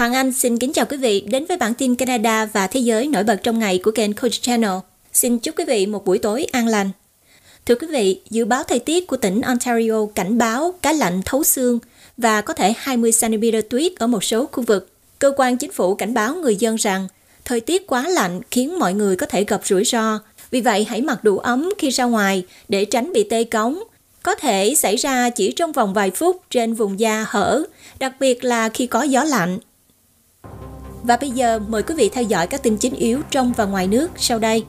Hoàng Anh xin kính chào quý vị đến với bản tin Canada và thế giới nổi bật trong ngày của kênh Coach Channel. Xin chúc quý vị một buổi tối an lành. Thưa quý vị, dự báo thời tiết của tỉnh Ontario cảnh báo cá lạnh thấu xương và có thể 20 cm tuyết ở một số khu vực. Cơ quan chính phủ cảnh báo người dân rằng thời tiết quá lạnh khiến mọi người có thể gặp rủi ro. Vì vậy, hãy mặc đủ ấm khi ra ngoài để tránh bị tê cống. Có thể xảy ra chỉ trong vòng vài phút trên vùng da hở, đặc biệt là khi có gió lạnh. Và bây giờ mời quý vị theo dõi các tin chính yếu trong và ngoài nước sau đây.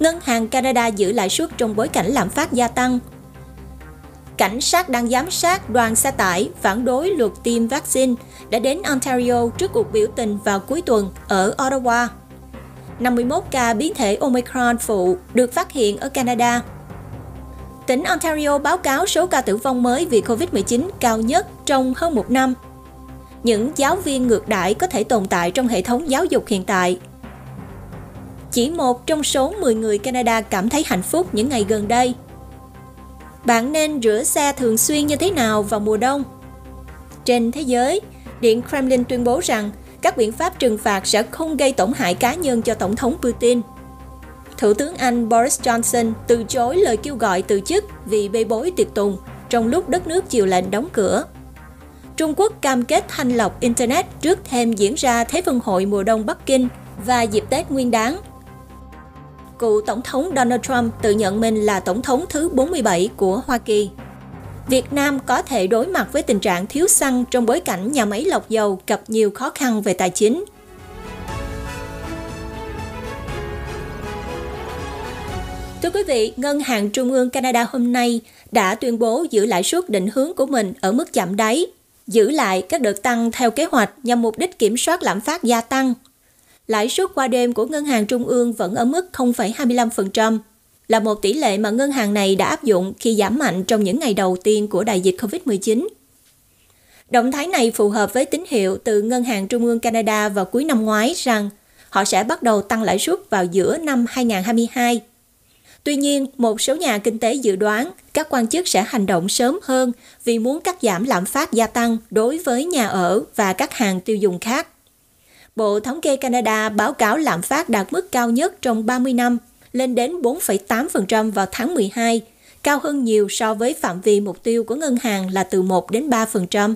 Ngân hàng Canada giữ lãi suất trong bối cảnh lạm phát gia tăng. Cảnh sát đang giám sát đoàn xe tải phản đối luật tiêm vaccine đã đến Ontario trước cuộc biểu tình vào cuối tuần ở Ottawa. 51 ca biến thể Omicron phụ được phát hiện ở Canada. Tỉnh Ontario báo cáo số ca tử vong mới vì COVID-19 cao nhất trong hơn một năm – những giáo viên ngược đãi có thể tồn tại trong hệ thống giáo dục hiện tại. Chỉ một trong số 10 người Canada cảm thấy hạnh phúc những ngày gần đây. Bạn nên rửa xe thường xuyên như thế nào vào mùa đông? Trên thế giới, Điện Kremlin tuyên bố rằng các biện pháp trừng phạt sẽ không gây tổn hại cá nhân cho Tổng thống Putin. Thủ tướng Anh Boris Johnson từ chối lời kêu gọi từ chức vì bê bối tiệc tùng trong lúc đất nước chịu lệnh đóng cửa. Trung Quốc cam kết thanh lọc Internet trước thêm diễn ra Thế vận hội mùa đông Bắc Kinh và dịp Tết Nguyên đáng. Cựu Tổng thống Donald Trump tự nhận mình là Tổng thống thứ 47 của Hoa Kỳ. Việt Nam có thể đối mặt với tình trạng thiếu xăng trong bối cảnh nhà máy lọc dầu gặp nhiều khó khăn về tài chính. Thưa quý vị, Ngân hàng Trung ương Canada hôm nay đã tuyên bố giữ lãi suất định hướng của mình ở mức chạm đáy giữ lại các đợt tăng theo kế hoạch nhằm mục đích kiểm soát lạm phát gia tăng. Lãi suất qua đêm của Ngân hàng Trung ương vẫn ở mức 0,25%, là một tỷ lệ mà ngân hàng này đã áp dụng khi giảm mạnh trong những ngày đầu tiên của đại dịch COVID-19. Động thái này phù hợp với tín hiệu từ Ngân hàng Trung ương Canada vào cuối năm ngoái rằng họ sẽ bắt đầu tăng lãi suất vào giữa năm 2022 Tuy nhiên, một số nhà kinh tế dự đoán các quan chức sẽ hành động sớm hơn vì muốn cắt giảm lạm phát gia tăng đối với nhà ở và các hàng tiêu dùng khác. Bộ Thống kê Canada báo cáo lạm phát đạt mức cao nhất trong 30 năm, lên đến 4,8% vào tháng 12, cao hơn nhiều so với phạm vi mục tiêu của ngân hàng là từ 1 đến 3%.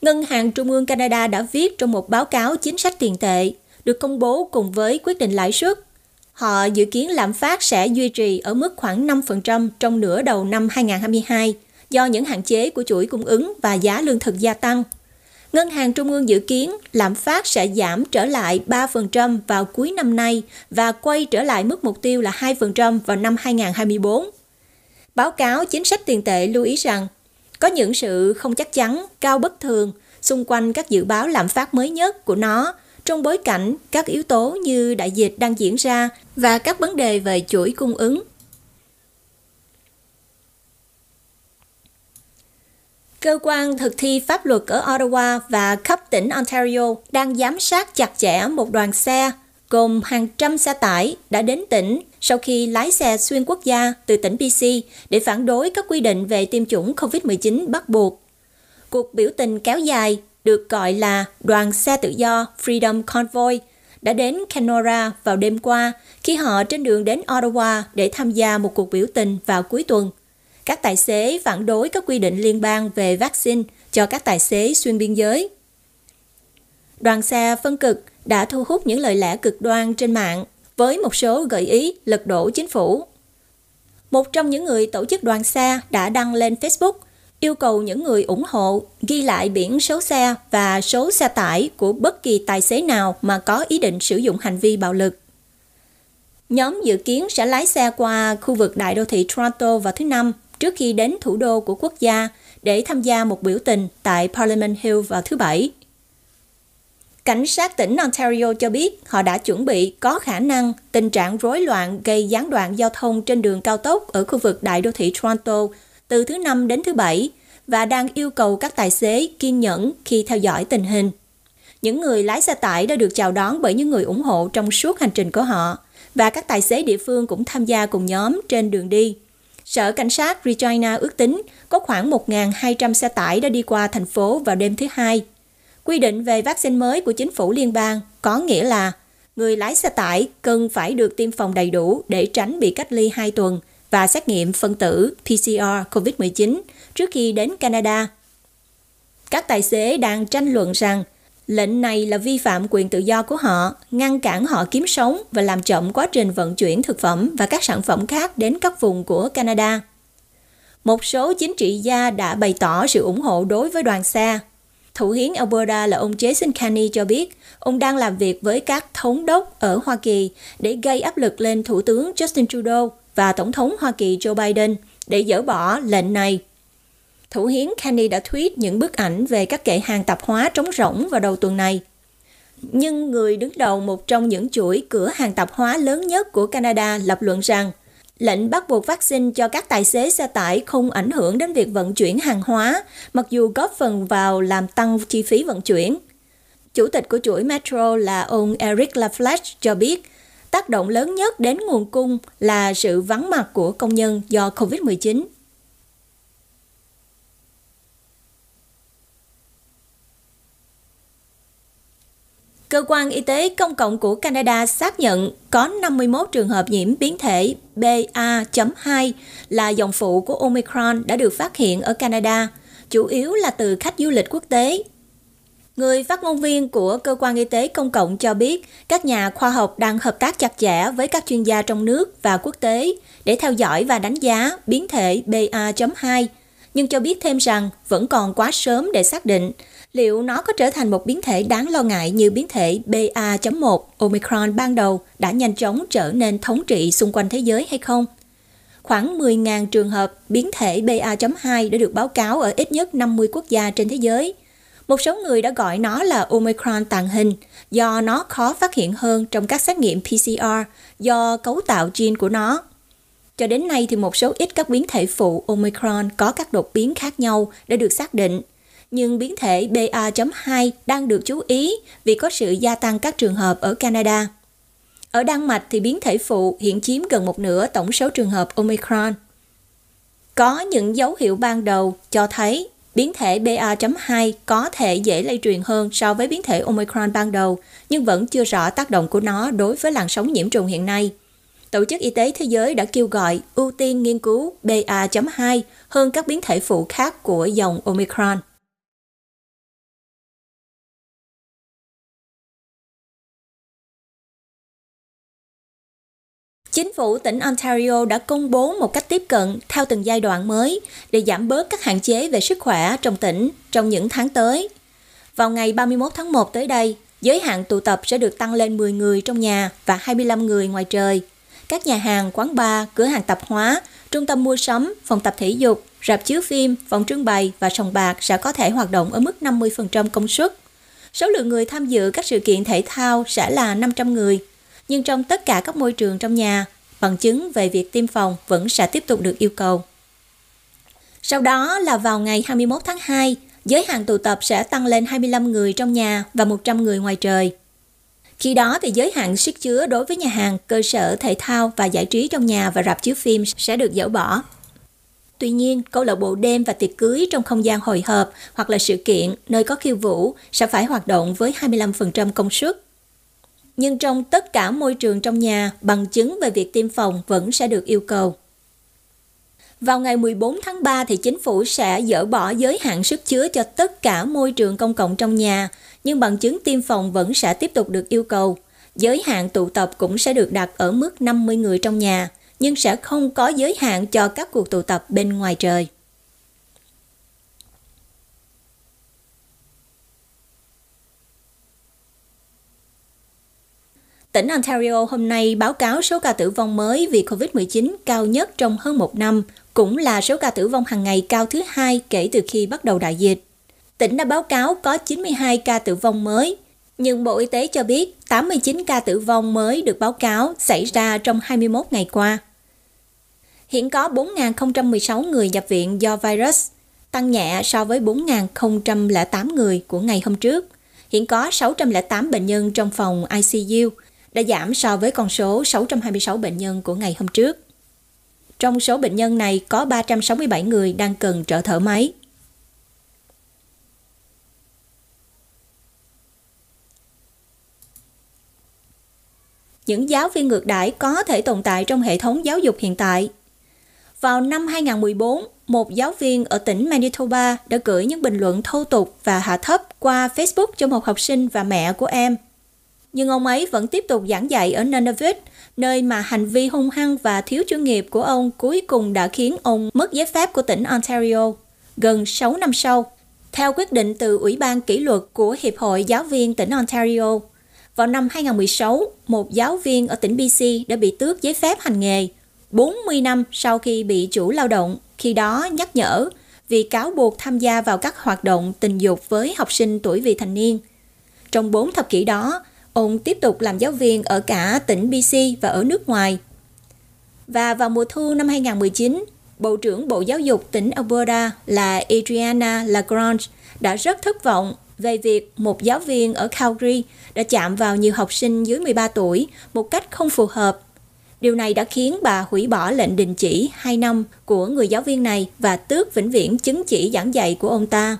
Ngân hàng Trung ương Canada đã viết trong một báo cáo chính sách tiền tệ, được công bố cùng với quyết định lãi suất Họ dự kiến lạm phát sẽ duy trì ở mức khoảng 5% trong nửa đầu năm 2022 do những hạn chế của chuỗi cung ứng và giá lương thực gia tăng. Ngân hàng Trung ương dự kiến lạm phát sẽ giảm trở lại 3% vào cuối năm nay và quay trở lại mức mục tiêu là 2% vào năm 2024. Báo cáo chính sách tiền tệ lưu ý rằng có những sự không chắc chắn, cao bất thường xung quanh các dự báo lạm phát mới nhất của nó trong bối cảnh các yếu tố như đại dịch đang diễn ra và các vấn đề về chuỗi cung ứng. Cơ quan thực thi pháp luật ở Ottawa và khắp tỉnh Ontario đang giám sát chặt chẽ một đoàn xe gồm hàng trăm xe tải đã đến tỉnh sau khi lái xe xuyên quốc gia từ tỉnh BC để phản đối các quy định về tiêm chủng COVID-19 bắt buộc. Cuộc biểu tình kéo dài được gọi là đoàn xe tự do Freedom Convoy, đã đến Kenora vào đêm qua khi họ trên đường đến Ottawa để tham gia một cuộc biểu tình vào cuối tuần. Các tài xế phản đối các quy định liên bang về vaccine cho các tài xế xuyên biên giới. Đoàn xe phân cực đã thu hút những lời lẽ cực đoan trên mạng với một số gợi ý lật đổ chính phủ. Một trong những người tổ chức đoàn xe đã đăng lên Facebook yêu cầu những người ủng hộ ghi lại biển số xe và số xe tải của bất kỳ tài xế nào mà có ý định sử dụng hành vi bạo lực. Nhóm dự kiến sẽ lái xe qua khu vực đại đô thị Toronto vào thứ Năm, trước khi đến thủ đô của quốc gia, để tham gia một biểu tình tại Parliament Hill vào thứ Bảy. Cảnh sát tỉnh Ontario cho biết họ đã chuẩn bị có khả năng tình trạng rối loạn gây gián đoạn giao thông trên đường cao tốc ở khu vực đại đô thị Toronto từ thứ năm đến thứ bảy và đang yêu cầu các tài xế kiên nhẫn khi theo dõi tình hình. Những người lái xe tải đã được chào đón bởi những người ủng hộ trong suốt hành trình của họ và các tài xế địa phương cũng tham gia cùng nhóm trên đường đi. Sở Cảnh sát Regina ước tính có khoảng 1.200 xe tải đã đi qua thành phố vào đêm thứ hai. Quy định về vaccine mới của chính phủ liên bang có nghĩa là người lái xe tải cần phải được tiêm phòng đầy đủ để tránh bị cách ly 2 tuần và xét nghiệm phân tử PCR COVID-19 trước khi đến Canada. Các tài xế đang tranh luận rằng lệnh này là vi phạm quyền tự do của họ, ngăn cản họ kiếm sống và làm chậm quá trình vận chuyển thực phẩm và các sản phẩm khác đến các vùng của Canada. Một số chính trị gia đã bày tỏ sự ủng hộ đối với đoàn xe. Thủ hiến Alberta là ông Jason Kenney cho biết ông đang làm việc với các thống đốc ở Hoa Kỳ để gây áp lực lên Thủ tướng Justin Trudeau và Tổng thống Hoa Kỳ Joe Biden để dỡ bỏ lệnh này. Thủ hiến Kenny đã tweet những bức ảnh về các kệ hàng tạp hóa trống rỗng vào đầu tuần này. Nhưng người đứng đầu một trong những chuỗi cửa hàng tạp hóa lớn nhất của Canada lập luận rằng lệnh bắt buộc vaccine cho các tài xế xe tải không ảnh hưởng đến việc vận chuyển hàng hóa, mặc dù góp phần vào làm tăng chi phí vận chuyển. Chủ tịch của chuỗi Metro là ông Eric Laflash cho biết, tác động lớn nhất đến nguồn cung là sự vắng mặt của công nhân do COVID-19. Cơ quan Y tế Công cộng của Canada xác nhận có 51 trường hợp nhiễm biến thể BA.2 là dòng phụ của Omicron đã được phát hiện ở Canada, chủ yếu là từ khách du lịch quốc tế. Người phát ngôn viên của Cơ quan Y tế Công cộng cho biết các nhà khoa học đang hợp tác chặt chẽ với các chuyên gia trong nước và quốc tế để theo dõi và đánh giá biến thể BA.2, nhưng cho biết thêm rằng vẫn còn quá sớm để xác định liệu nó có trở thành một biến thể đáng lo ngại như biến thể BA.1 Omicron ban đầu đã nhanh chóng trở nên thống trị xung quanh thế giới hay không? Khoảng 10.000 trường hợp biến thể BA.2 đã được báo cáo ở ít nhất 50 quốc gia trên thế giới. Một số người đã gọi nó là Omicron tàng hình, do nó khó phát hiện hơn trong các xét nghiệm PCR do cấu tạo gene của nó. Cho đến nay thì một số ít các biến thể phụ Omicron có các đột biến khác nhau đã được xác định – nhưng biến thể BA.2 đang được chú ý vì có sự gia tăng các trường hợp ở Canada. Ở Đan Mạch thì biến thể phụ hiện chiếm gần một nửa tổng số trường hợp Omicron. Có những dấu hiệu ban đầu cho thấy biến thể BA.2 có thể dễ lây truyền hơn so với biến thể Omicron ban đầu, nhưng vẫn chưa rõ tác động của nó đối với làn sóng nhiễm trùng hiện nay. Tổ chức Y tế Thế giới đã kêu gọi ưu tiên nghiên cứu BA.2 hơn các biến thể phụ khác của dòng Omicron. Chính phủ tỉnh Ontario đã công bố một cách tiếp cận theo từng giai đoạn mới để giảm bớt các hạn chế về sức khỏe trong tỉnh trong những tháng tới. Vào ngày 31 tháng 1 tới đây, giới hạn tụ tập sẽ được tăng lên 10 người trong nhà và 25 người ngoài trời. Các nhà hàng, quán bar, cửa hàng tạp hóa, trung tâm mua sắm, phòng tập thể dục, rạp chiếu phim, phòng trưng bày và sòng bạc sẽ có thể hoạt động ở mức 50% công suất. Số lượng người tham dự các sự kiện thể thao sẽ là 500 người nhưng trong tất cả các môi trường trong nhà, bằng chứng về việc tiêm phòng vẫn sẽ tiếp tục được yêu cầu. Sau đó là vào ngày 21 tháng 2, giới hạn tụ tập sẽ tăng lên 25 người trong nhà và 100 người ngoài trời. Khi đó thì giới hạn sức chứa đối với nhà hàng, cơ sở thể thao và giải trí trong nhà và rạp chiếu phim sẽ được dỡ bỏ. Tuy nhiên, câu lạc bộ đêm và tiệc cưới trong không gian hồi hộp hoặc là sự kiện nơi có khiêu vũ sẽ phải hoạt động với 25% công suất nhưng trong tất cả môi trường trong nhà, bằng chứng về việc tiêm phòng vẫn sẽ được yêu cầu. Vào ngày 14 tháng 3 thì chính phủ sẽ dỡ bỏ giới hạn sức chứa cho tất cả môi trường công cộng trong nhà, nhưng bằng chứng tiêm phòng vẫn sẽ tiếp tục được yêu cầu. Giới hạn tụ tập cũng sẽ được đặt ở mức 50 người trong nhà, nhưng sẽ không có giới hạn cho các cuộc tụ tập bên ngoài trời. Tỉnh Ontario hôm nay báo cáo số ca tử vong mới vì COVID-19 cao nhất trong hơn một năm, cũng là số ca tử vong hàng ngày cao thứ hai kể từ khi bắt đầu đại dịch. Tỉnh đã báo cáo có 92 ca tử vong mới, nhưng Bộ Y tế cho biết 89 ca tử vong mới được báo cáo xảy ra trong 21 ngày qua. Hiện có 4.016 người nhập viện do virus, tăng nhẹ so với 4.008 người của ngày hôm trước. Hiện có 608 bệnh nhân trong phòng ICU, đã giảm so với con số 626 bệnh nhân của ngày hôm trước. Trong số bệnh nhân này có 367 người đang cần trợ thở máy. Những giáo viên ngược đãi có thể tồn tại trong hệ thống giáo dục hiện tại. Vào năm 2014, một giáo viên ở tỉnh Manitoba đã gửi những bình luận thô tục và hạ thấp qua Facebook cho một học sinh và mẹ của em – nhưng ông ấy vẫn tiếp tục giảng dạy ở Nunavut, nơi mà hành vi hung hăng và thiếu chuyên nghiệp của ông cuối cùng đã khiến ông mất giấy phép của tỉnh Ontario gần 6 năm sau. Theo quyết định từ Ủy ban kỷ luật của Hiệp hội Giáo viên tỉnh Ontario, vào năm 2016, một giáo viên ở tỉnh BC đã bị tước giấy phép hành nghề 40 năm sau khi bị chủ lao động khi đó nhắc nhở vì cáo buộc tham gia vào các hoạt động tình dục với học sinh tuổi vị thành niên. Trong 4 thập kỷ đó, ông tiếp tục làm giáo viên ở cả tỉnh BC và ở nước ngoài. Và vào mùa thu năm 2019, Bộ trưởng Bộ Giáo dục tỉnh Alberta là Adriana Lagrange đã rất thất vọng về việc một giáo viên ở Calgary đã chạm vào nhiều học sinh dưới 13 tuổi một cách không phù hợp Điều này đã khiến bà hủy bỏ lệnh đình chỉ 2 năm của người giáo viên này và tước vĩnh viễn chứng chỉ giảng dạy của ông ta.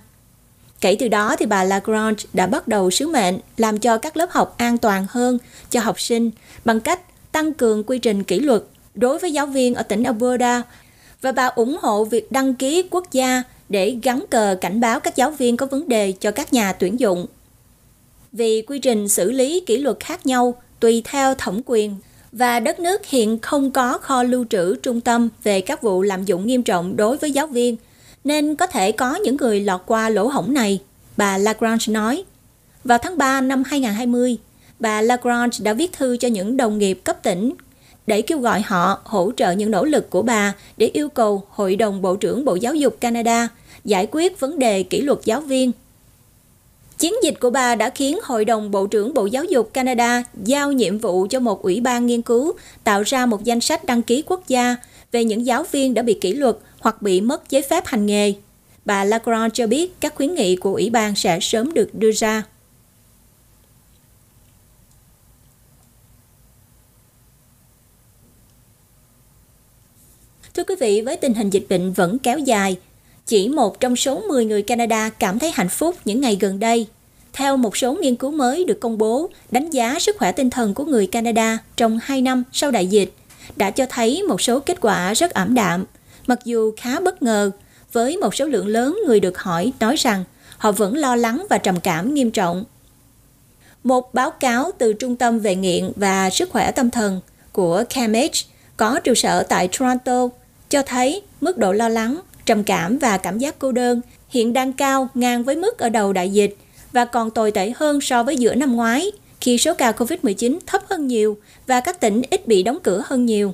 Kể từ đó thì bà Lagrange đã bắt đầu sứ mệnh làm cho các lớp học an toàn hơn cho học sinh bằng cách tăng cường quy trình kỷ luật đối với giáo viên ở tỉnh Alberta và bà ủng hộ việc đăng ký quốc gia để gắn cờ cảnh báo các giáo viên có vấn đề cho các nhà tuyển dụng. Vì quy trình xử lý kỷ luật khác nhau tùy theo thẩm quyền và đất nước hiện không có kho lưu trữ trung tâm về các vụ lạm dụng nghiêm trọng đối với giáo viên, nên có thể có những người lọt qua lỗ hổng này, bà Lagrange nói. Vào tháng 3 năm 2020, bà Lagrange đã viết thư cho những đồng nghiệp cấp tỉnh để kêu gọi họ hỗ trợ những nỗ lực của bà để yêu cầu Hội đồng Bộ trưởng Bộ Giáo dục Canada giải quyết vấn đề kỷ luật giáo viên Chiến dịch của bà đã khiến Hội đồng Bộ trưởng Bộ Giáo dục Canada giao nhiệm vụ cho một ủy ban nghiên cứu tạo ra một danh sách đăng ký quốc gia về những giáo viên đã bị kỷ luật hoặc bị mất giấy phép hành nghề. Bà Lagrange cho biết các khuyến nghị của ủy ban sẽ sớm được đưa ra. Thưa quý vị, với tình hình dịch bệnh vẫn kéo dài, chỉ một trong số 10 người Canada cảm thấy hạnh phúc những ngày gần đây. Theo một số nghiên cứu mới được công bố, đánh giá sức khỏe tinh thần của người Canada trong 2 năm sau đại dịch đã cho thấy một số kết quả rất ảm đạm, mặc dù khá bất ngờ, với một số lượng lớn người được hỏi nói rằng họ vẫn lo lắng và trầm cảm nghiêm trọng. Một báo cáo từ Trung tâm về nghiện và sức khỏe tâm thần của CAMH có trụ sở tại Toronto cho thấy mức độ lo lắng trầm cảm và cảm giác cô đơn hiện đang cao ngang với mức ở đầu đại dịch và còn tồi tệ hơn so với giữa năm ngoái khi số ca COVID-19 thấp hơn nhiều và các tỉnh ít bị đóng cửa hơn nhiều.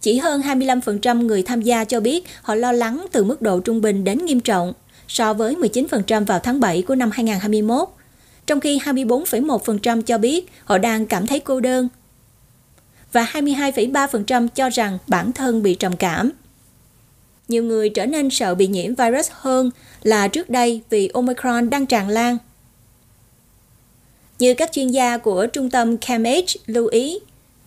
Chỉ hơn 25% người tham gia cho biết họ lo lắng từ mức độ trung bình đến nghiêm trọng so với 19% vào tháng 7 của năm 2021, trong khi 24,1% cho biết họ đang cảm thấy cô đơn và 22,3% cho rằng bản thân bị trầm cảm nhiều người trở nên sợ bị nhiễm virus hơn là trước đây vì Omicron đang tràn lan. Như các chuyên gia của trung tâm CAMH lưu ý,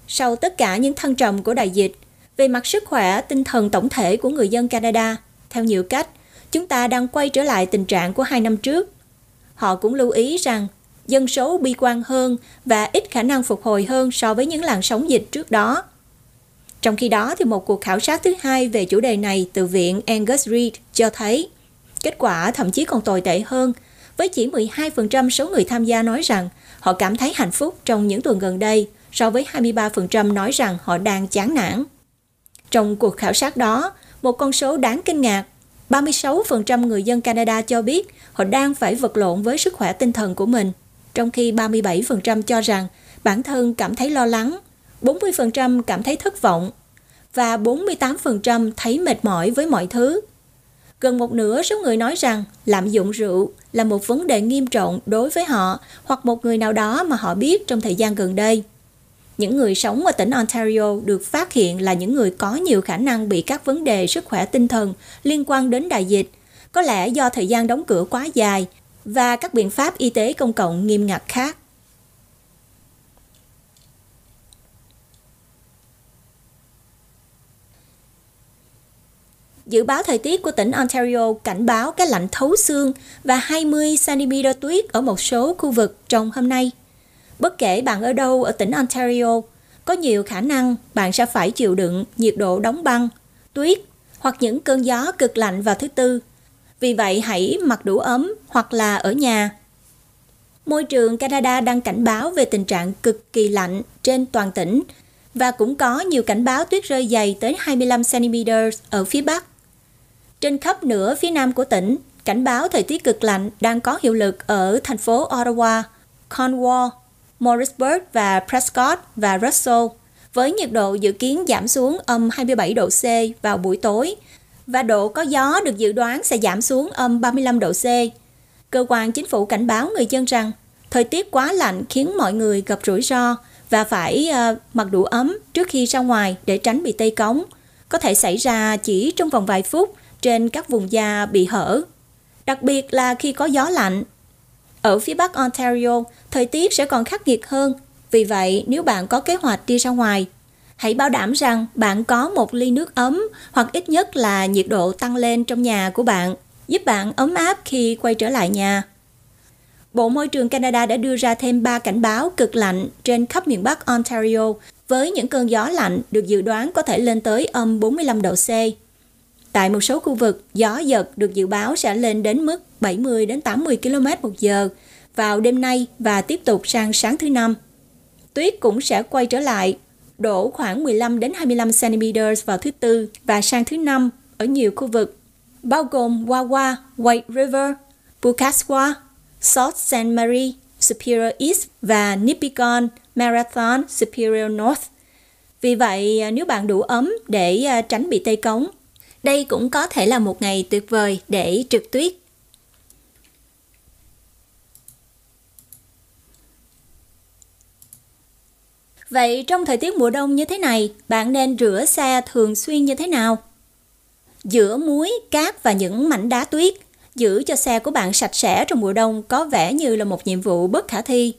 sau tất cả những thăng trầm của đại dịch, về mặt sức khỏe tinh thần tổng thể của người dân Canada, theo nhiều cách, chúng ta đang quay trở lại tình trạng của hai năm trước. Họ cũng lưu ý rằng dân số bi quan hơn và ít khả năng phục hồi hơn so với những làn sóng dịch trước đó. Trong khi đó, thì một cuộc khảo sát thứ hai về chủ đề này từ viện Angus Reid cho thấy kết quả thậm chí còn tồi tệ hơn, với chỉ 12% số người tham gia nói rằng họ cảm thấy hạnh phúc trong những tuần gần đây, so với 23% nói rằng họ đang chán nản. Trong cuộc khảo sát đó, một con số đáng kinh ngạc, 36% người dân Canada cho biết họ đang phải vật lộn với sức khỏe tinh thần của mình, trong khi 37% cho rằng bản thân cảm thấy lo lắng 40% cảm thấy thất vọng và 48% thấy mệt mỏi với mọi thứ. Gần một nửa số người nói rằng lạm dụng rượu là một vấn đề nghiêm trọng đối với họ hoặc một người nào đó mà họ biết trong thời gian gần đây. Những người sống ở tỉnh Ontario được phát hiện là những người có nhiều khả năng bị các vấn đề sức khỏe tinh thần liên quan đến đại dịch, có lẽ do thời gian đóng cửa quá dài và các biện pháp y tế công cộng nghiêm ngặt khác. Dự báo thời tiết của tỉnh Ontario cảnh báo cái lạnh thấu xương và 20 cm tuyết ở một số khu vực trong hôm nay. Bất kể bạn ở đâu ở tỉnh Ontario, có nhiều khả năng bạn sẽ phải chịu đựng nhiệt độ đóng băng, tuyết hoặc những cơn gió cực lạnh vào thứ tư. Vì vậy hãy mặc đủ ấm hoặc là ở nhà. Môi trường Canada đang cảnh báo về tình trạng cực kỳ lạnh trên toàn tỉnh và cũng có nhiều cảnh báo tuyết rơi dày tới 25 cm ở phía Bắc. Trên khắp nửa phía nam của tỉnh, cảnh báo thời tiết cực lạnh đang có hiệu lực ở thành phố Ottawa, Cornwall, Morrisburg và Prescott và Russell, với nhiệt độ dự kiến giảm xuống âm 27 độ C vào buổi tối và độ có gió được dự đoán sẽ giảm xuống âm 35 độ C. Cơ quan chính phủ cảnh báo người dân rằng thời tiết quá lạnh khiến mọi người gặp rủi ro và phải uh, mặc đủ ấm trước khi ra ngoài để tránh bị tây cống. Có thể xảy ra chỉ trong vòng vài phút trên các vùng da bị hở, đặc biệt là khi có gió lạnh. Ở phía Bắc Ontario, thời tiết sẽ còn khắc nghiệt hơn. Vì vậy, nếu bạn có kế hoạch đi ra ngoài, hãy bảo đảm rằng bạn có một ly nước ấm hoặc ít nhất là nhiệt độ tăng lên trong nhà của bạn, giúp bạn ấm áp khi quay trở lại nhà. Bộ Môi trường Canada đã đưa ra thêm 3 cảnh báo cực lạnh trên khắp miền Bắc Ontario với những cơn gió lạnh được dự đoán có thể lên tới âm 45 độ C. Tại một số khu vực, gió giật được dự báo sẽ lên đến mức 70 đến 80 km một giờ vào đêm nay và tiếp tục sang sáng thứ năm. Tuyết cũng sẽ quay trở lại, đổ khoảng 15 đến 25 cm vào thứ tư và sang thứ năm ở nhiều khu vực, bao gồm Wawa, White River, Bukaswa, South St. Marie, Superior East và Nipigon, Marathon, Superior North. Vì vậy, à, nếu bạn đủ ấm để à, tránh bị tê cống, đây cũng có thể là một ngày tuyệt vời để trượt tuyết. Vậy trong thời tiết mùa đông như thế này, bạn nên rửa xe thường xuyên như thế nào? Giữa muối, cát và những mảnh đá tuyết, giữ cho xe của bạn sạch sẽ trong mùa đông có vẻ như là một nhiệm vụ bất khả thi.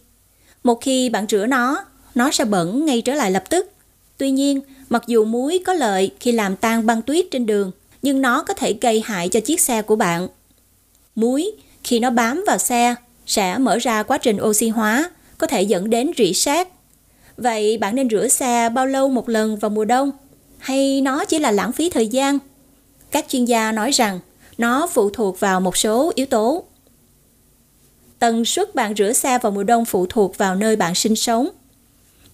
Một khi bạn rửa nó, nó sẽ bẩn ngay trở lại lập tức. Tuy nhiên, mặc dù muối có lợi khi làm tan băng tuyết trên đường, nhưng nó có thể gây hại cho chiếc xe của bạn. Muối, khi nó bám vào xe, sẽ mở ra quá trình oxy hóa, có thể dẫn đến rỉ sét. Vậy bạn nên rửa xe bao lâu một lần vào mùa đông? Hay nó chỉ là lãng phí thời gian? Các chuyên gia nói rằng nó phụ thuộc vào một số yếu tố. Tần suất bạn rửa xe vào mùa đông phụ thuộc vào nơi bạn sinh sống.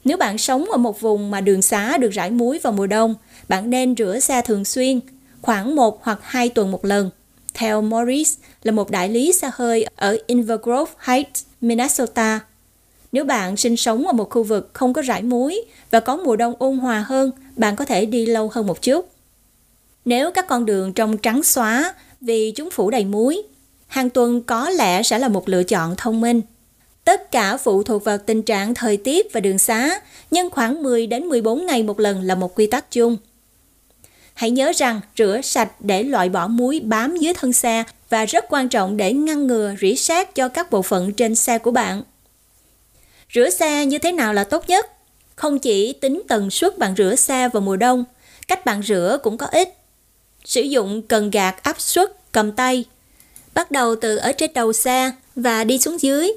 Nếu bạn sống ở một vùng mà đường xá được rải muối vào mùa đông, bạn nên rửa xe thường xuyên, khoảng một hoặc hai tuần một lần. Theo Morris là một đại lý xe hơi ở Invergrove Heights, Minnesota. Nếu bạn sinh sống ở một khu vực không có rải muối và có mùa đông ôn hòa hơn, bạn có thể đi lâu hơn một chút. Nếu các con đường trông trắng xóa vì chúng phủ đầy muối, hàng tuần có lẽ sẽ là một lựa chọn thông minh. Tất cả phụ thuộc vào tình trạng thời tiết và đường xá, nhưng khoảng 10 đến 14 ngày một lần là một quy tắc chung. Hãy nhớ rằng rửa sạch để loại bỏ muối bám dưới thân xe và rất quan trọng để ngăn ngừa rỉ sét cho các bộ phận trên xe của bạn. Rửa xe như thế nào là tốt nhất? Không chỉ tính tần suất bạn rửa xe vào mùa đông, cách bạn rửa cũng có ích. Sử dụng cần gạt áp suất cầm tay. Bắt đầu từ ở trên đầu xe và đi xuống dưới.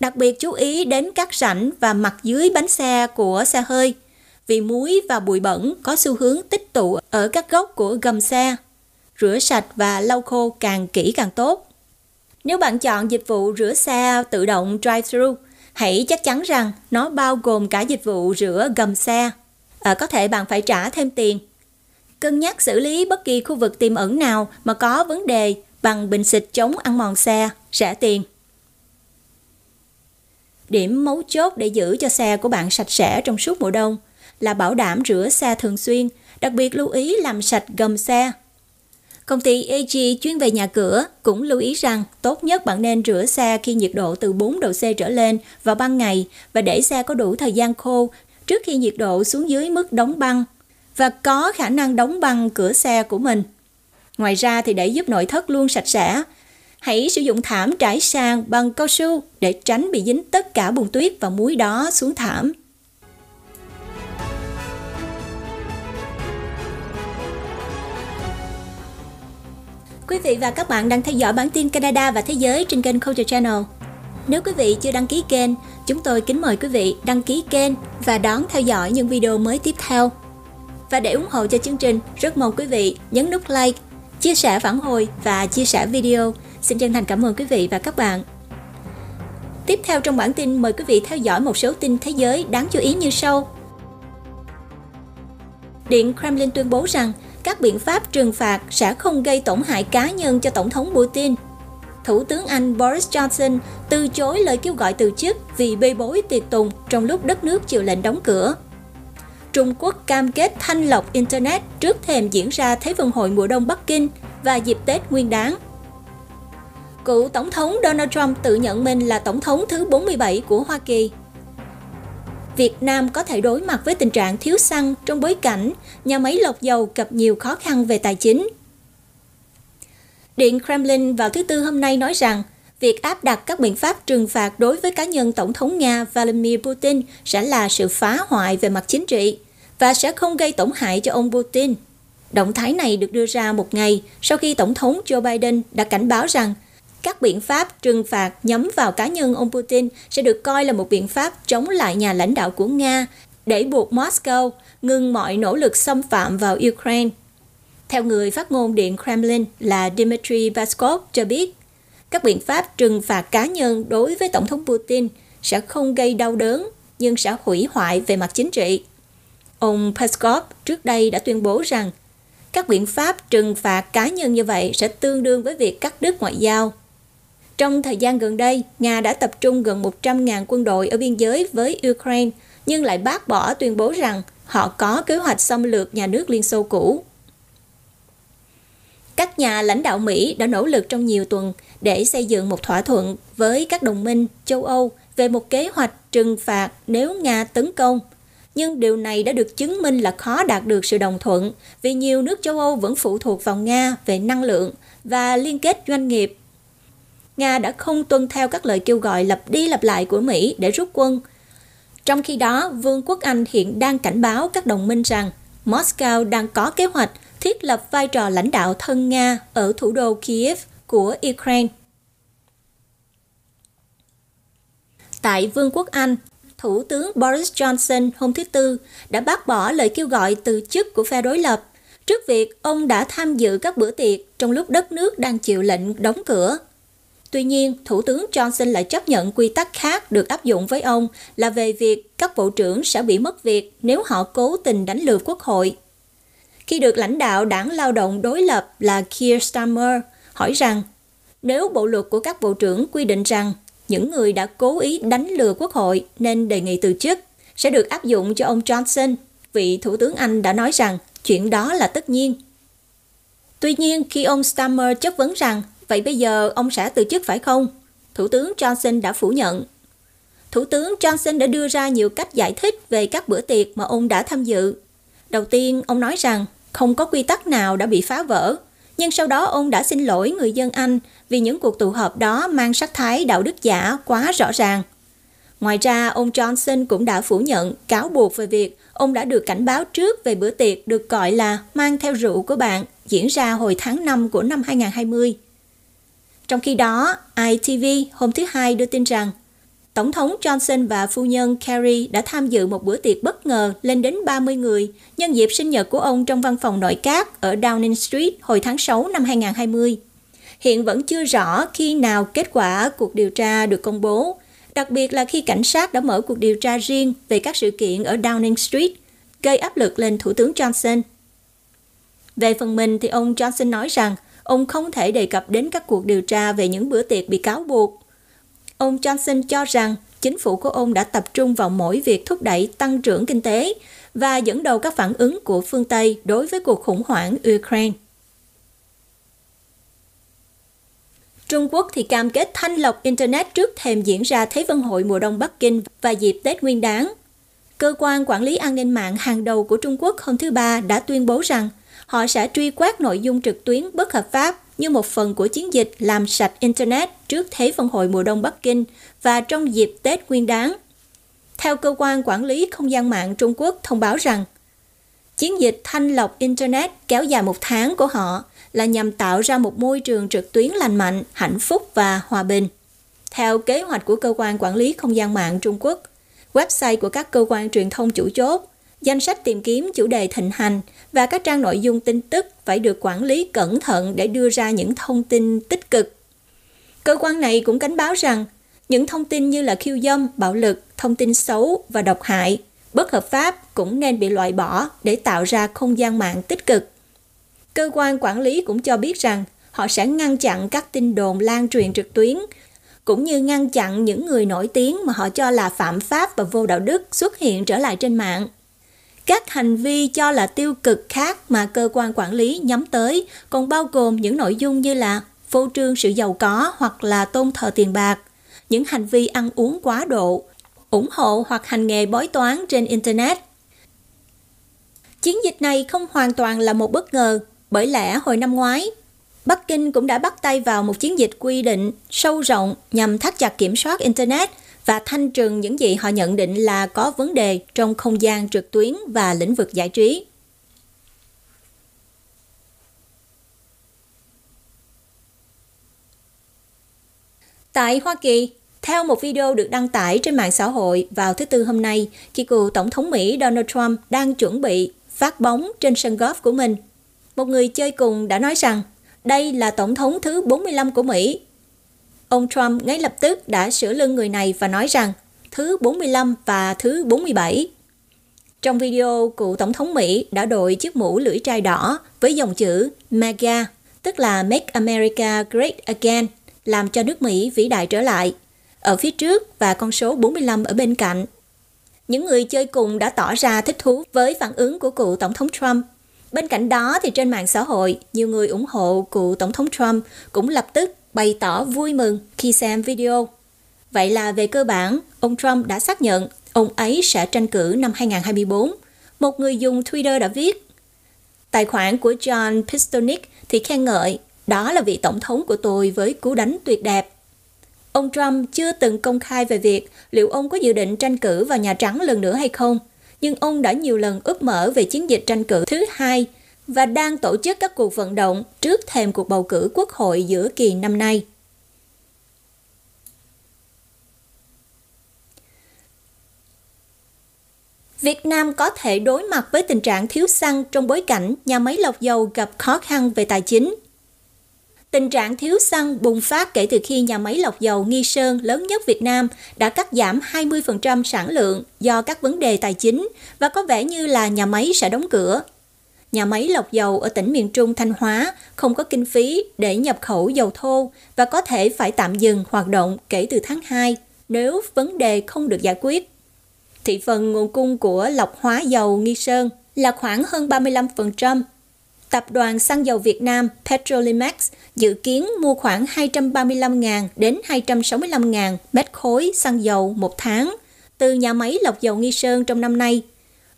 Đặc biệt chú ý đến các rãnh và mặt dưới bánh xe của xe hơi vì muối và bụi bẩn có xu hướng tích tụ ở các góc của gầm xe. Rửa sạch và lau khô càng kỹ càng tốt. Nếu bạn chọn dịch vụ rửa xe tự động drive-thru, hãy chắc chắn rằng nó bao gồm cả dịch vụ rửa gầm xe. À, có thể bạn phải trả thêm tiền. Cân nhắc xử lý bất kỳ khu vực tiềm ẩn nào mà có vấn đề bằng bình xịt chống ăn mòn xe, rẻ tiền. Điểm mấu chốt để giữ cho xe của bạn sạch sẽ trong suốt mùa đông là bảo đảm rửa xe thường xuyên, đặc biệt lưu ý làm sạch gầm xe. Công ty AG chuyên về nhà cửa cũng lưu ý rằng tốt nhất bạn nên rửa xe khi nhiệt độ từ 4 độ C trở lên vào ban ngày và để xe có đủ thời gian khô trước khi nhiệt độ xuống dưới mức đóng băng và có khả năng đóng băng cửa xe của mình. Ngoài ra thì để giúp nội thất luôn sạch sẽ, hãy sử dụng thảm trải sàn bằng cao su để tránh bị dính tất cả bùn tuyết và muối đó xuống thảm. Quý vị và các bạn đang theo dõi bản tin Canada và Thế giới trên kênh Culture Channel. Nếu quý vị chưa đăng ký kênh, chúng tôi kính mời quý vị đăng ký kênh và đón theo dõi những video mới tiếp theo. Và để ủng hộ cho chương trình, rất mong quý vị nhấn nút like, chia sẻ phản hồi và chia sẻ video. Xin chân thành cảm ơn quý vị và các bạn. Tiếp theo trong bản tin, mời quý vị theo dõi một số tin thế giới đáng chú ý như sau. Điện Kremlin tuyên bố rằng các biện pháp trừng phạt sẽ không gây tổn hại cá nhân cho Tổng thống Putin. Thủ tướng Anh Boris Johnson từ chối lời kêu gọi từ chức vì bê bối tiệc tùng trong lúc đất nước chịu lệnh đóng cửa. Trung Quốc cam kết thanh lọc Internet trước thềm diễn ra Thế vận hội mùa đông Bắc Kinh và dịp Tết Nguyên đáng. Cựu Tổng thống Donald Trump tự nhận mình là Tổng thống thứ 47 của Hoa Kỳ. Việt Nam có thể đối mặt với tình trạng thiếu xăng trong bối cảnh nhà máy lọc dầu gặp nhiều khó khăn về tài chính. Điện Kremlin vào thứ Tư hôm nay nói rằng, việc áp đặt các biện pháp trừng phạt đối với cá nhân Tổng thống Nga Vladimir Putin sẽ là sự phá hoại về mặt chính trị và sẽ không gây tổn hại cho ông Putin. Động thái này được đưa ra một ngày sau khi Tổng thống Joe Biden đã cảnh báo rằng các biện pháp trừng phạt nhắm vào cá nhân ông Putin sẽ được coi là một biện pháp chống lại nhà lãnh đạo của Nga để buộc Moscow ngừng mọi nỗ lực xâm phạm vào Ukraine. Theo người phát ngôn Điện Kremlin là Dmitry Peskov cho biết, các biện pháp trừng phạt cá nhân đối với Tổng thống Putin sẽ không gây đau đớn nhưng sẽ hủy hoại về mặt chính trị. Ông Peskov trước đây đã tuyên bố rằng các biện pháp trừng phạt cá nhân như vậy sẽ tương đương với việc cắt đứt ngoại giao. Trong thời gian gần đây, Nga đã tập trung gần 100.000 quân đội ở biên giới với Ukraine, nhưng lại bác bỏ tuyên bố rằng họ có kế hoạch xâm lược nhà nước Liên Xô cũ. Các nhà lãnh đạo Mỹ đã nỗ lực trong nhiều tuần để xây dựng một thỏa thuận với các đồng minh châu Âu về một kế hoạch trừng phạt nếu Nga tấn công. Nhưng điều này đã được chứng minh là khó đạt được sự đồng thuận vì nhiều nước châu Âu vẫn phụ thuộc vào Nga về năng lượng và liên kết doanh nghiệp Nga đã không tuân theo các lời kêu gọi lặp đi lặp lại của Mỹ để rút quân. Trong khi đó, Vương quốc Anh hiện đang cảnh báo các đồng minh rằng Moscow đang có kế hoạch thiết lập vai trò lãnh đạo thân Nga ở thủ đô Kiev của Ukraine. Tại Vương quốc Anh, Thủ tướng Boris Johnson hôm thứ Tư đã bác bỏ lời kêu gọi từ chức của phe đối lập trước việc ông đã tham dự các bữa tiệc trong lúc đất nước đang chịu lệnh đóng cửa. Tuy nhiên, Thủ tướng Johnson lại chấp nhận quy tắc khác được áp dụng với ông là về việc các bộ trưởng sẽ bị mất việc nếu họ cố tình đánh lừa quốc hội. Khi được lãnh đạo đảng lao động đối lập là Keir Starmer hỏi rằng nếu bộ luật của các bộ trưởng quy định rằng những người đã cố ý đánh lừa quốc hội nên đề nghị từ chức sẽ được áp dụng cho ông Johnson, vị Thủ tướng Anh đã nói rằng chuyện đó là tất nhiên. Tuy nhiên, khi ông Starmer chất vấn rằng Vậy bây giờ ông sẽ từ chức phải không? Thủ tướng Johnson đã phủ nhận. Thủ tướng Johnson đã đưa ra nhiều cách giải thích về các bữa tiệc mà ông đã tham dự. Đầu tiên, ông nói rằng không có quy tắc nào đã bị phá vỡ, nhưng sau đó ông đã xin lỗi người dân Anh vì những cuộc tụ họp đó mang sắc thái đạo đức giả quá rõ ràng. Ngoài ra, ông Johnson cũng đã phủ nhận cáo buộc về việc ông đã được cảnh báo trước về bữa tiệc được gọi là mang theo rượu của bạn diễn ra hồi tháng 5 của năm 2020. Trong khi đó, ITV hôm thứ Hai đưa tin rằng Tổng thống Johnson và phu nhân Kerry đã tham dự một bữa tiệc bất ngờ lên đến 30 người nhân dịp sinh nhật của ông trong văn phòng nội các ở Downing Street hồi tháng 6 năm 2020. Hiện vẫn chưa rõ khi nào kết quả cuộc điều tra được công bố, đặc biệt là khi cảnh sát đã mở cuộc điều tra riêng về các sự kiện ở Downing Street, gây áp lực lên Thủ tướng Johnson. Về phần mình thì ông Johnson nói rằng ông không thể đề cập đến các cuộc điều tra về những bữa tiệc bị cáo buộc. Ông Johnson cho rằng chính phủ của ông đã tập trung vào mỗi việc thúc đẩy tăng trưởng kinh tế và dẫn đầu các phản ứng của phương Tây đối với cuộc khủng hoảng Ukraine. Trung Quốc thì cam kết thanh lọc Internet trước thềm diễn ra Thế vận hội mùa đông Bắc Kinh và dịp Tết Nguyên đáng. Cơ quan quản lý an ninh mạng hàng đầu của Trung Quốc hôm thứ Ba đã tuyên bố rằng họ sẽ truy quét nội dung trực tuyến bất hợp pháp như một phần của chiến dịch làm sạch Internet trước Thế vận hội mùa đông Bắc Kinh và trong dịp Tết Nguyên đáng. Theo cơ quan quản lý không gian mạng Trung Quốc thông báo rằng, chiến dịch thanh lọc Internet kéo dài một tháng của họ là nhằm tạo ra một môi trường trực tuyến lành mạnh, hạnh phúc và hòa bình. Theo kế hoạch của Cơ quan Quản lý Không gian mạng Trung Quốc, website của các cơ quan truyền thông chủ chốt, danh sách tìm kiếm chủ đề thịnh hành và các trang nội dung tin tức phải được quản lý cẩn thận để đưa ra những thông tin tích cực. Cơ quan này cũng cảnh báo rằng những thông tin như là khiêu dâm, bạo lực, thông tin xấu và độc hại, bất hợp pháp cũng nên bị loại bỏ để tạo ra không gian mạng tích cực. Cơ quan quản lý cũng cho biết rằng họ sẽ ngăn chặn các tin đồn lan truyền trực tuyến cũng như ngăn chặn những người nổi tiếng mà họ cho là phạm pháp và vô đạo đức xuất hiện trở lại trên mạng. Các hành vi cho là tiêu cực khác mà cơ quan quản lý nhắm tới còn bao gồm những nội dung như là phô trương sự giàu có hoặc là tôn thờ tiền bạc, những hành vi ăn uống quá độ, ủng hộ hoặc hành nghề bói toán trên Internet. Chiến dịch này không hoàn toàn là một bất ngờ, bởi lẽ hồi năm ngoái, Bắc Kinh cũng đã bắt tay vào một chiến dịch quy định sâu rộng nhằm thắt chặt kiểm soát Internet và thanh trừng những gì họ nhận định là có vấn đề trong không gian trực tuyến và lĩnh vực giải trí. Tại Hoa Kỳ, theo một video được đăng tải trên mạng xã hội vào thứ Tư hôm nay, khi cựu Tổng thống Mỹ Donald Trump đang chuẩn bị phát bóng trên sân golf của mình, một người chơi cùng đã nói rằng đây là Tổng thống thứ 45 của Mỹ. Ông Trump ngay lập tức đã sửa lưng người này và nói rằng thứ 45 và thứ 47. Trong video, cựu Tổng thống Mỹ đã đội chiếc mũ lưỡi trai đỏ với dòng chữ MAGA, tức là Make America Great Again, làm cho nước Mỹ vĩ đại trở lại, ở phía trước và con số 45 ở bên cạnh. Những người chơi cùng đã tỏ ra thích thú với phản ứng của cựu Tổng thống Trump. Bên cạnh đó thì trên mạng xã hội, nhiều người ủng hộ cựu Tổng thống Trump cũng lập tức bày tỏ vui mừng khi xem video. Vậy là về cơ bản, ông Trump đã xác nhận ông ấy sẽ tranh cử năm 2024. Một người dùng Twitter đã viết, Tài khoản của John Pistonic thì khen ngợi đó là vị tổng thống của tôi với cú đánh tuyệt đẹp. Ông Trump chưa từng công khai về việc liệu ông có dự định tranh cử vào Nhà Trắng lần nữa hay không, nhưng ông đã nhiều lần úp mở về chiến dịch tranh cử thứ hai và đang tổ chức các cuộc vận động trước thềm cuộc bầu cử quốc hội giữa kỳ năm nay. Việt Nam có thể đối mặt với tình trạng thiếu xăng trong bối cảnh nhà máy lọc dầu gặp khó khăn về tài chính. Tình trạng thiếu xăng bùng phát kể từ khi nhà máy lọc dầu Nghi Sơn lớn nhất Việt Nam đã cắt giảm 20% sản lượng do các vấn đề tài chính và có vẻ như là nhà máy sẽ đóng cửa. Nhà máy lọc dầu ở tỉnh miền Trung Thanh Hóa không có kinh phí để nhập khẩu dầu thô và có thể phải tạm dừng hoạt động kể từ tháng 2 nếu vấn đề không được giải quyết. Thị phần nguồn cung của lọc hóa dầu Nghi Sơn là khoảng hơn 35%, Tập đoàn Xăng dầu Việt Nam Petrolimax dự kiến mua khoảng 235.000 đến 265.000 mét khối xăng dầu một tháng từ nhà máy lọc dầu Nghi Sơn trong năm nay.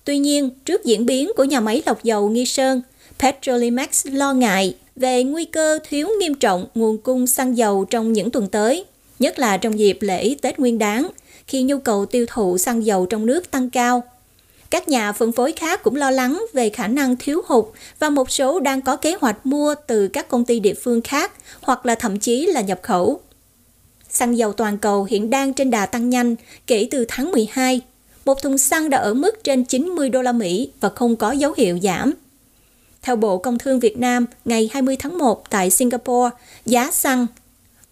Tuy nhiên, trước diễn biến của nhà máy lọc dầu Nghi Sơn, PetroliMax lo ngại về nguy cơ thiếu nghiêm trọng nguồn cung xăng dầu trong những tuần tới, nhất là trong dịp lễ Tết Nguyên đán, khi nhu cầu tiêu thụ xăng dầu trong nước tăng cao các nhà phân phối khác cũng lo lắng về khả năng thiếu hụt và một số đang có kế hoạch mua từ các công ty địa phương khác hoặc là thậm chí là nhập khẩu. Xăng dầu toàn cầu hiện đang trên đà tăng nhanh kể từ tháng 12. Một thùng xăng đã ở mức trên 90 đô la Mỹ và không có dấu hiệu giảm. Theo Bộ Công Thương Việt Nam, ngày 20 tháng 1 tại Singapore, giá xăng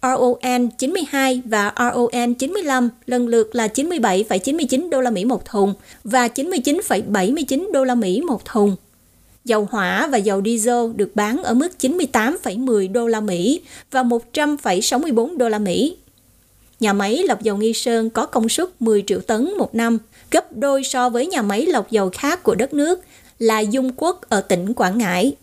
RON 92 và RON 95 lần lượt là 97,99 đô la Mỹ một thùng và 99,79 đô la Mỹ một thùng. Dầu hỏa và dầu diesel được bán ở mức 98,10 đô la Mỹ và 100,64 đô la Mỹ. Nhà máy lọc dầu Nghi Sơn có công suất 10 triệu tấn một năm, gấp đôi so với nhà máy lọc dầu khác của đất nước là Dung Quốc ở tỉnh Quảng Ngãi.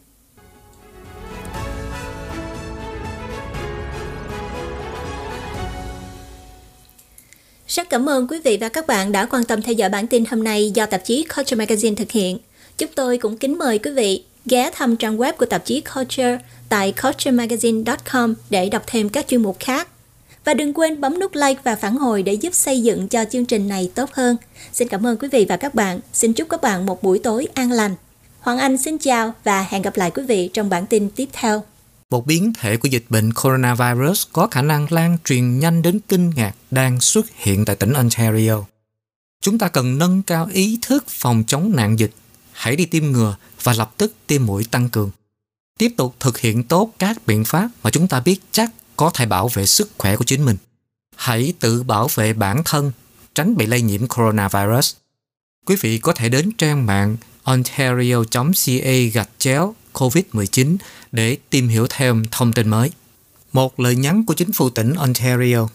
Rất cảm ơn quý vị và các bạn đã quan tâm theo dõi bản tin hôm nay do tạp chí Culture Magazine thực hiện. Chúng tôi cũng kính mời quý vị ghé thăm trang web của tạp chí Culture tại culturemagazine.com để đọc thêm các chuyên mục khác. Và đừng quên bấm nút like và phản hồi để giúp xây dựng cho chương trình này tốt hơn. Xin cảm ơn quý vị và các bạn. Xin chúc các bạn một buổi tối an lành. Hoàng Anh xin chào và hẹn gặp lại quý vị trong bản tin tiếp theo. một biến thể của dịch bệnh coronavirus có khả năng lan truyền nhanh đến kinh ngạc đang xuất hiện tại tỉnh Ontario. Chúng ta cần nâng cao ý thức phòng chống nạn dịch, hãy đi tiêm ngừa và lập tức tiêm mũi tăng cường. Tiếp tục thực hiện tốt các biện pháp mà chúng ta biết chắc có thể bảo vệ sức khỏe của chính mình. Hãy tự bảo vệ bản thân, tránh bị lây nhiễm coronavirus. Quý vị có thể đến trang mạng ontario.ca gạch chéo COVID-19 để tìm hiểu thêm thông tin mới. Một lời nhắn của chính phủ tỉnh Ontario